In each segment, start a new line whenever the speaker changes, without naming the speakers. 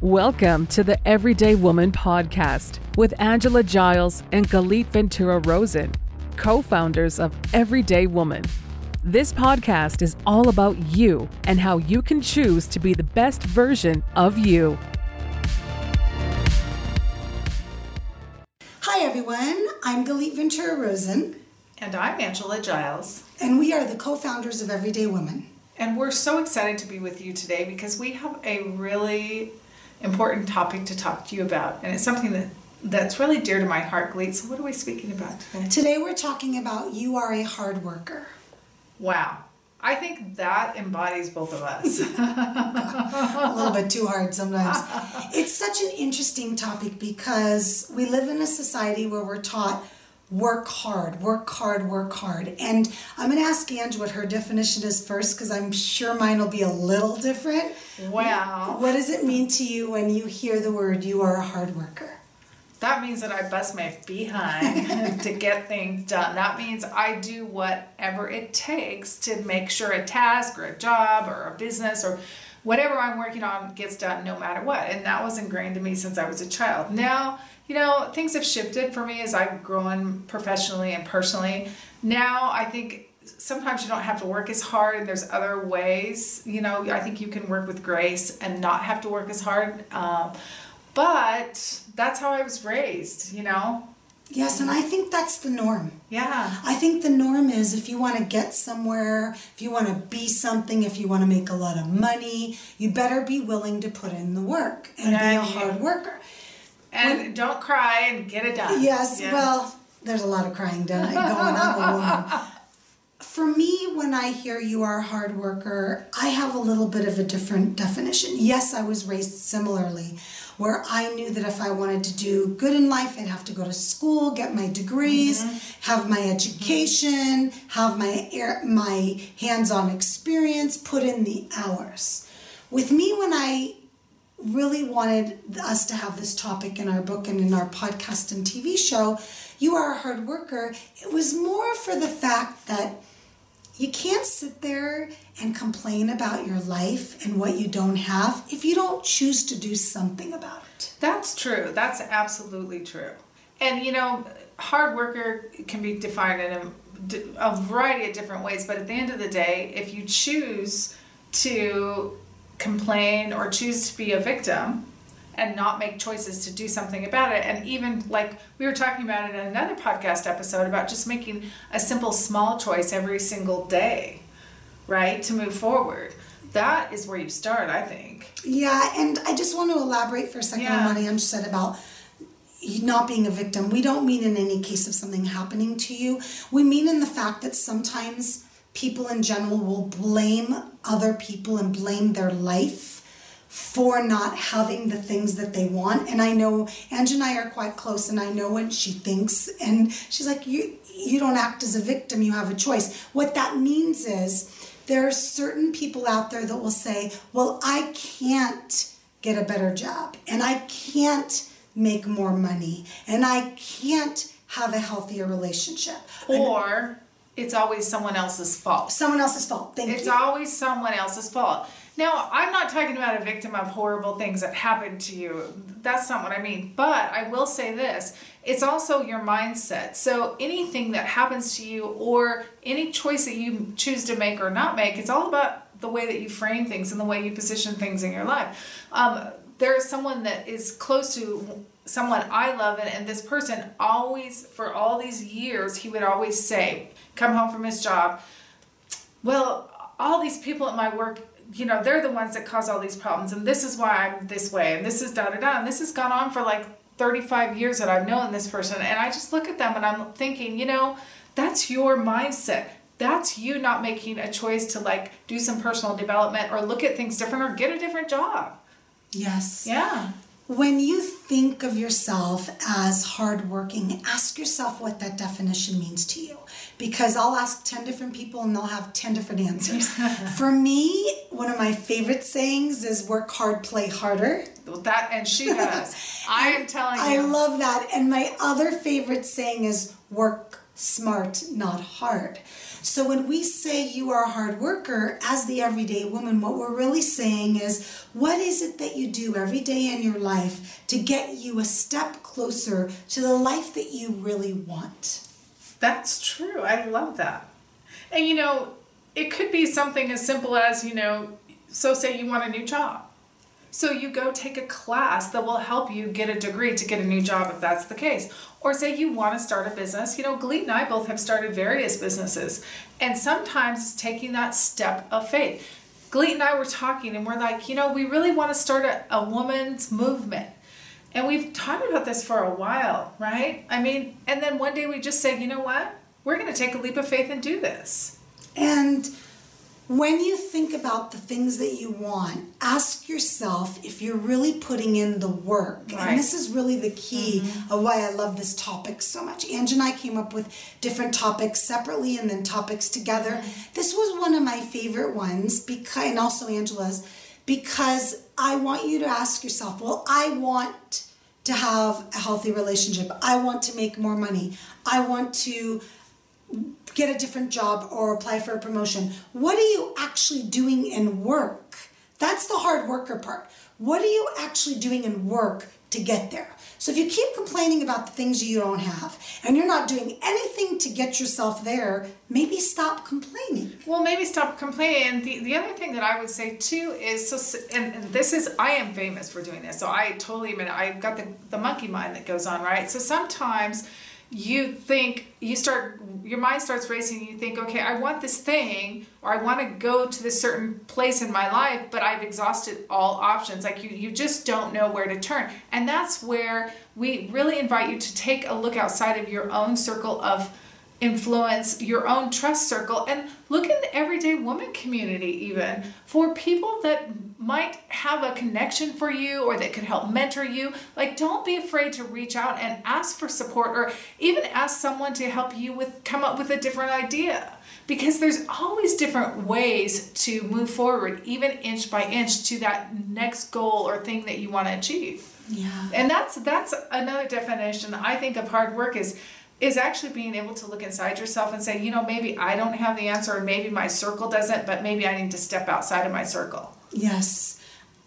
Welcome to the Everyday Woman podcast with Angela Giles and Galit Ventura Rosen, co founders of Everyday Woman. This podcast is all about you and how you can choose to be the best version of you.
Hi, everyone. I'm Galit Ventura Rosen,
And I'm Angela Giles.
and we are the co founders of Everyday Woman.
And we're so excited to be with you today because we have a really important topic to talk to you about. And it's something that that's really dear to my heart, Galit. So what are we speaking about today?
Today, we're talking about you are a hard worker.
Wow. I think that embodies both of us.
A little bit too hard sometimes. It's such an interesting topic because we live in a society where we're taught work hard, work hard, work hard. And I'm going to ask Ange what her definition is first because I'm sure mine will be a little different.
wow.
What does it mean to you when you hear the word you are a hard worker?
That means that I bust my behind to get things done. That means I do whatever it takes to make sure a task or a job or a business or whatever I'm working on gets done no matter what. And that was ingrained in me since I was a child. Now, you know, things have shifted for me as I've grown professionally and personally. Now, I think sometimes you don't have to work as hard and there's other ways. You know, I think you can work with grace and not have to work as hard. Um, but that's how I was raised, you know?
Yes, and I think that's the norm.
Yeah.
I think the norm is if you want to get somewhere, if you want to be something, if you want to make a lot of money, you better be willing to put in the work and be a hard worker.
And don't cry and get it done.
Yes,
Yeah.
well, there's a lot of crying done going on. I'm a woman. For me, when I hear you are a hard worker, I have a little bit of a different definition. Yes, I was raised similarly, where I knew that if I wanted to do good in life, I'd have to go to school, get my degrees, mm-hmm. have my mm-hmm. education, have my air, my hands-on experience, put in the hours. With me, when I really wanted us to have this topic in our book and in our podcast and TV show, You Are a Hard Worker, it was more for the fact that you can't sit there and complain about your life and what you don't have if you don't choose to do something about it.
That's true. That's absolutely true. And you know, hard worker can be defined in a, a variety of different ways, but at the end of the day, if you choose to complain or choose to be a victim and not make choices to do something about it, and even like we were talking about in another podcast episode about just making a simple small choice every single day, right, to move forward. That is where you start, I think.
Yeah, and I just want to elaborate for a second
Yeah.
on what Ange said about not being a victim. We don't mean in any case of something happening to you. We mean in the fact that sometimes people in general will blame other people and blame their life for not having the things that they want. And I know Ange and I are quite close, and I know what she thinks. And she's like, "You you don't act as a victim. You have a choice." What that means is there are certain people out there that will say, "Well, I can't get a better job, and I can't make more money, and I can't have a healthier relationship."
Or it's always someone else's fault.
Someone else's fault. Thank
It's
you.
always someone else's fault. Now, I'm not talking about a victim of horrible things that happened to you. That's not what I mean. But I will say this it's also your mindset. So anything that happens to you or any choice that you choose to make or not make, it's all about the way that you frame things and the way you position things in your life. Um, there is someone that is close to someone I love, and, and this person always, for all these years, he would always say, come home from his job, well, all these people at my work, you know, they're the ones that cause all these problems, and this is why I'm this way, and this is da da da, and this has gone on for like 35 years that I've known this person, and I just look at them and I'm thinking, you know, that's your mindset. That's you not making a choice to like do some personal development or look at things different or get a different job.
yes.
Yeah.
When you think of yourself as hardworking, ask yourself what that definition means to you. Because I'll ask 10 different people and they'll have 10 different answers. For me, one of my favorite sayings is work hard, play harder.
Well, that and she does. I am telling you.
I love that. And my other favorite saying is work smart, not hard. So when we say you are a hard worker as the everyday woman, what we're really saying is what is it that you do every day in your life to get you a step closer to the life that you really want?
That's true. I love that. And you know, it could be something as simple as, you know, so say you want a new job. So you go take a class that will help you get a degree to get a new job if that's the case. Or say you want to start a business. You know, Galit and I both have started various businesses. And sometimes it's taking that step of faith. Galit and I were talking and we're like, you know, we really want to start a, a woman's movement. And we've talked about this for a while, right? I mean, and then one day we just said, you know what? We're going to take a leap of faith and do this.
And when you think about the things that you want, ask yourself if you're really putting in the work.
Right.
And this is really the key mm-hmm. of why I love this topic so much. Ange and I came up with different topics separately and then topics together. Mm-hmm. This was one of my favorite ones because and also Angela's because I want you to ask yourself, well, I want to have a healthy relationship. I want to make more money. I want to get a different job or apply for a promotion. What are you actually doing in work? That's the hard worker part. What are you actually doing in work to get there? So if you keep complaining about the things you don't have and you're not doing anything to get yourself there, maybe stop complaining.
Well, maybe stop complaining. And the, the other thing that I would say too is so, and, and this is, I am famous for doing this. So I totally admit, I've got the, the monkey mind that goes on, right? So sometimes you think you start your mind starts racing you think okay i want this thing or i want to go to this certain place in my life but i've exhausted all options. Like you you just don't know where to turn. And that's where we really invite you to take a look outside of your own circle of influence your own trust circle and look in the everyday woman community even for people that might have a connection for you or that could help mentor you. Like don't be afraid to reach out and ask for support or even ask someone to help you with come up with a different idea. Because there's always different ways to move forward even inch by inch to that next goal or thing that you want to achieve.
Yeah.
and that's that's another definition i think of hard work is is actually being able to look inside yourself and say you know maybe i don't have the answer or maybe my circle doesn't but maybe i need to step outside of my circle
Yes.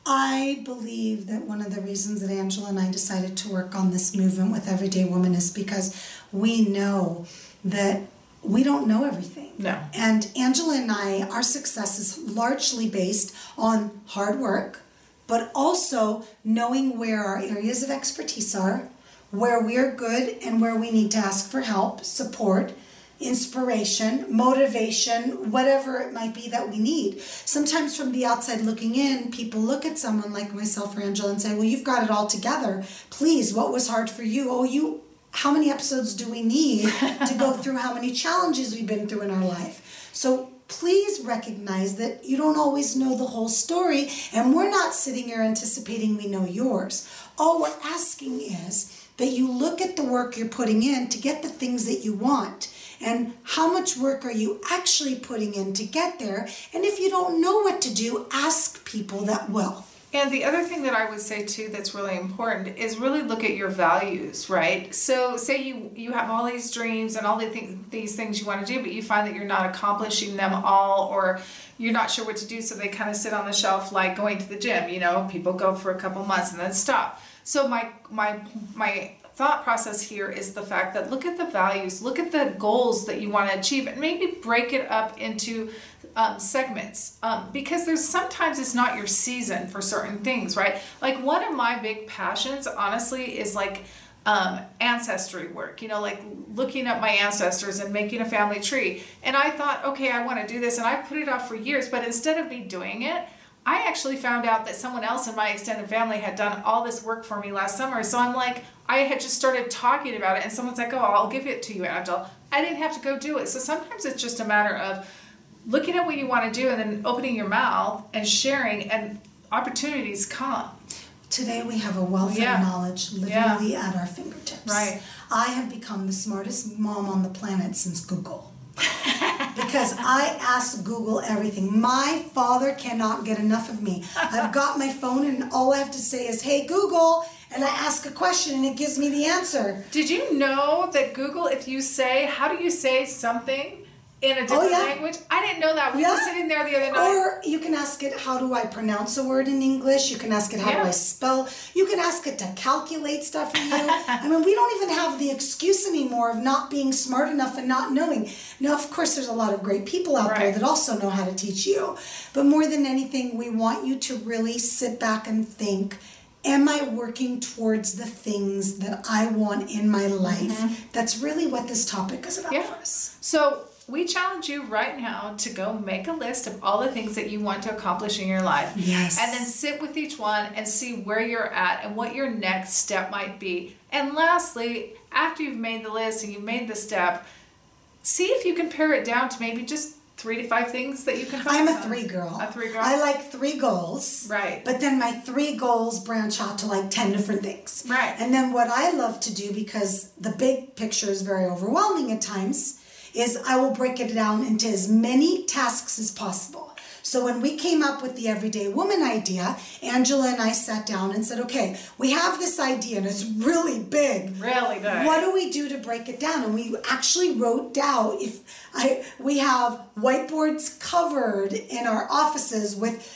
I believe that one of the reasons that Angela and I decided to work on this movement with Everyday Woman is because we know that we don't know everything.
No.
And Angela and I, our success is largely based on hard work, but also knowing where our areas of expertise are, where we're good and where we need to ask for help, support, inspiration, motivation, whatever it might be that we need. Sometimes from the outside looking in, people look at someone like myself or Angela and say, Well, you've got it all together. Please, what was hard for you? Oh, you how many episodes do we need to go through how many challenges we've been through in our life? So please recognize that you don't always know the whole story, and we're not sitting here anticipating we know yours. All we're asking is that you look at the work you're putting in to get the things that you want. And how much work are you actually putting in to get there? And if you don't know what to do, ask people that will.
And the other thing that I would say too that's really important is really look at your values, right? So say you you have all these dreams and all the thing, these things you want to do, but you find that you're not accomplishing them all or you're not sure what to do, so they kind of sit on the shelf like going to the gym, you know, people go for a couple months and then stop. So my my my thought process here is the fact that look at the values, look at the goals that you want to achieve, and maybe break it up into um, segments um, because there's sometimes it's not your season for certain things, right? Like one of my big passions, honestly, is like um, ancestry work, you know, like looking up my ancestors and making a family tree. And I thought, okay, I want to do this, and I put it off for years, but instead of me doing it, I actually found out that someone else in my extended family had done all this work for me last summer. So I'm like, I had just started talking about it, and someone's like, oh, I'll give it to you, Angel. I didn't have to go do it. So sometimes it's just a matter of looking at what you want to do and then opening your mouth and sharing, and opportunities come.
Today we have a wealth
Yeah.
of knowledge literally at our fingertips.
Right.
I have become the smartest mom on the planet since Google. because I ask Google everything. My father cannot get enough of me. I've got my phone and all I have to say is, "Hey Google," and I ask a question and it gives me the answer.
Did you know that Google, if you say, how do you say something in a oh, different
Oh, yeah.
language? I didn't know that. We
Yeah.
were sitting there the other night.
Or you can ask it, how do I pronounce a word in English? You can ask it, how
Yeah.
do I spell? You can ask it to calculate stuff for you. I mean, we don't even have the excuse anymore of not being smart enough and not knowing. Now, of course, there's a lot of great people out there that also know how to teach you. But more than anything, we want you to really sit back and think. Am I working towards the things that I want in my life? That's really what this topic is about
Mm-hmm. Yeah.
for us.
So we challenge you right now to go make a list of all the things that you want to accomplish in your life.
Yes.
And then sit with each one and see where you're at and what your next step might be. And lastly, after you've made the list and you've made the step, see if you can pare it down to maybe just three to five things that you can focus
I'm a
on.
three girl.
A three girl.
I like three goals.
Right.
But then my three goals branch out to like 10 different things.
Right.
And then what I love to do, because the big picture is very overwhelming at times, is I will break it down into as many tasks as possible. So when we came up with the Everyday Woman idea, Angela and I sat down and said, okay, we have this idea and it's really big.
Really big.
What do we do to break it down? And we actually wrote down if I we have whiteboards covered in our offices with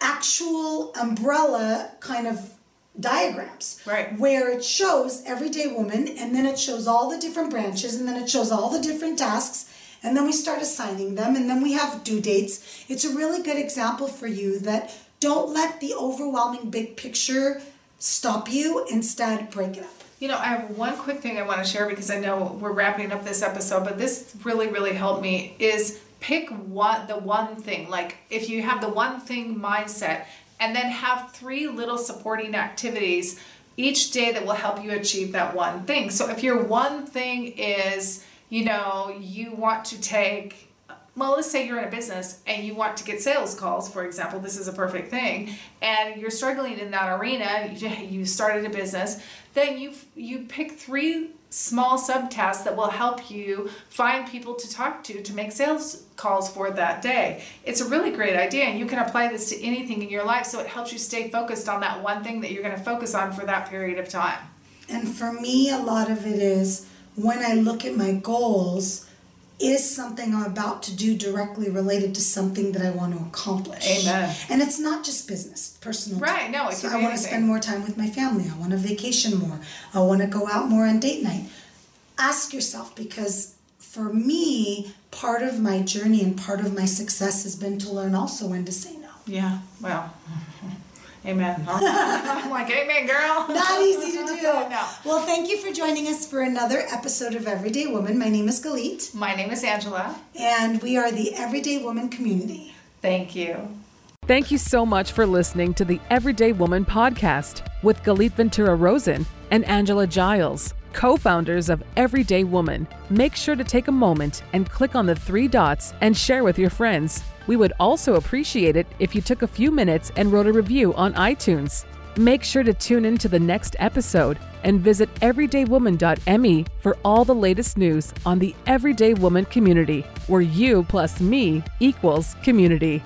actual umbrella kind of diagrams.
Right.
Where it shows everyday woman and then it shows all the different branches and then it shows all the different tasks and then we start assigning them and then we have due dates. It's a really good example for you that don't let the overwhelming big picture stop you, instead break it up.
You know, I have one quick thing I want to share because I know we're wrapping up this episode, but this really, really helped me is pick one the one thing. Like if you have the one thing mindset and then have three little supporting activities each day that will help you achieve that one thing. So if your one thing is, you know, you want to take well, let's say you're in a business and you want to get sales calls, for example, this is a perfect thing, and you're struggling in that arena, you, started a business, then you you pick three small subtasks that will help you find people to talk to to make sales calls for that day. It's a really great idea and you can apply this to anything in your life so it helps you stay focused on that one thing that you're going to focus on for that period of time.
And for me, a lot of it is when I look at my goals, is something I'm about to do directly related to something that I want to accomplish.
Amen.
And it's not just business, personal.
Right,
time.
no,
so I want to spend more time with my family. I want to vacation more. I want to go out more on date night. Ask yourself because for me, part of my journey and part of my success has been to learn also when to say no.
Yeah, well, amen. I'm like, amen, girl.
Not easy to do.
No.
Well, thank you for joining us for another episode of Everyday Woman. My name is Galit.
My name is Angela.
and we are the Everyday Woman community.
Thank you.
Thank you so much for listening to the Everyday Woman podcast with Galit Ventura Rosen and Angela Giles, co founders of Everyday Woman. Make sure to take a moment and click on the three dots and share with your friends. We would also appreciate it if you took a few minutes and wrote a review on iTunes. Make sure to tune in to the next episode and visit everydaywoman.me for all the latest news on the Everyday Woman community, where you plus me equals community.